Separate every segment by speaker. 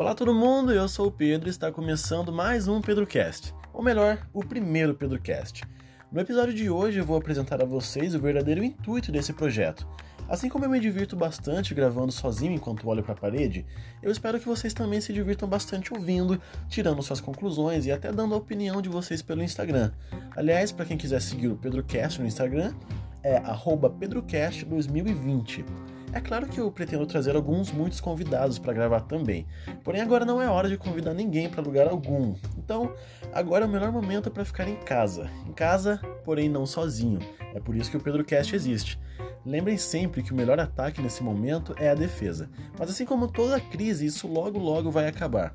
Speaker 1: Olá todo mundo, eu sou o Pedro e está começando mais um PedroCast, ou melhor, o primeiro PedroCast. No episódio de hoje eu vou apresentar a vocês o verdadeiro intuito desse projeto. Assim como eu me divirto bastante gravando sozinho enquanto olho para a parede, eu espero que vocês também se divirtam bastante ouvindo, tirando suas conclusões e até dando a opinião de vocês pelo Instagram. Aliás, para quem quiser seguir o PedroCast no Instagram, é pedrocast2020. É claro que eu pretendo trazer alguns muitos convidados para gravar também. Porém, agora não é hora de convidar ninguém para lugar algum. Então, agora é o melhor momento para ficar em casa. Em casa, porém não sozinho. É por isso que o PedroCast existe. Lembrem sempre que o melhor ataque nesse momento é a defesa. Mas assim como toda crise, isso logo logo vai acabar.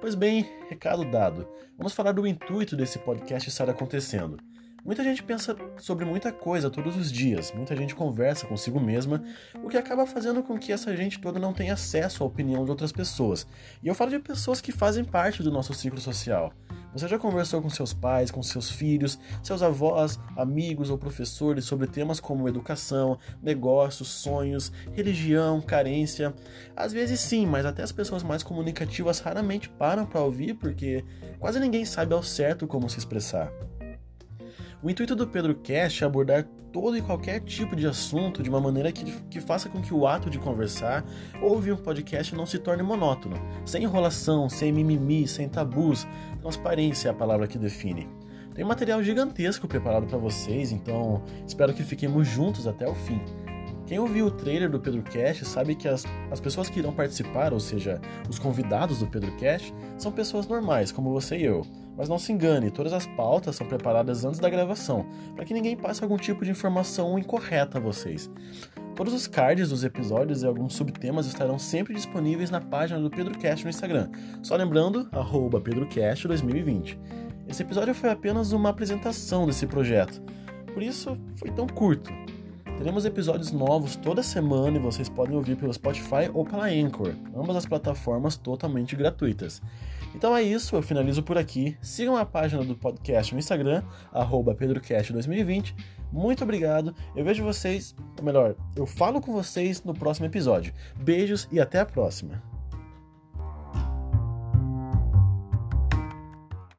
Speaker 1: Pois bem, recado dado. Vamos falar do intuito desse podcast estar acontecendo. Muita gente pensa sobre muita coisa todos os dias, muita gente conversa consigo mesma, o que acaba fazendo com que essa gente toda não tenha acesso à opinião de outras pessoas. E eu falo de pessoas que fazem parte do nosso ciclo social. Você já conversou com seus pais, com seus filhos, seus avós, amigos ou professores sobre temas como educação, negócios, sonhos, religião, carência? Às vezes sim, mas até as pessoas mais comunicativas raramente param para ouvir porque quase ninguém sabe ao certo como se expressar. O intuito do Pedro Cast é abordar todo e qualquer tipo de assunto de uma maneira que, que faça com que o ato de conversar ou ouvir um podcast não se torne monótono, sem enrolação, sem mimimi, sem tabus. Transparência é a palavra que define. Tem material gigantesco preparado para vocês, então espero que fiquemos juntos até o fim. Quem ouviu o trailer do Pedro Cash sabe que as, as pessoas que irão participar, ou seja, os convidados do Pedro Cash, são pessoas normais, como você e eu. Mas não se engane, todas as pautas são preparadas antes da gravação, para que ninguém passe algum tipo de informação incorreta a vocês. Todos os cards dos episódios e alguns subtemas estarão sempre disponíveis na página do PedroCast no Instagram. Só lembrando, PedroCast2020. Esse episódio foi apenas uma apresentação desse projeto, por isso foi tão curto. Teremos episódios novos toda semana e vocês podem ouvir pelo Spotify ou pela Anchor, ambas as plataformas totalmente gratuitas. Então é isso, eu finalizo por aqui. Sigam a página do podcast no Instagram, PedroCast2020. Muito obrigado. Eu vejo vocês, ou melhor, eu falo com vocês no próximo episódio. Beijos e até a próxima.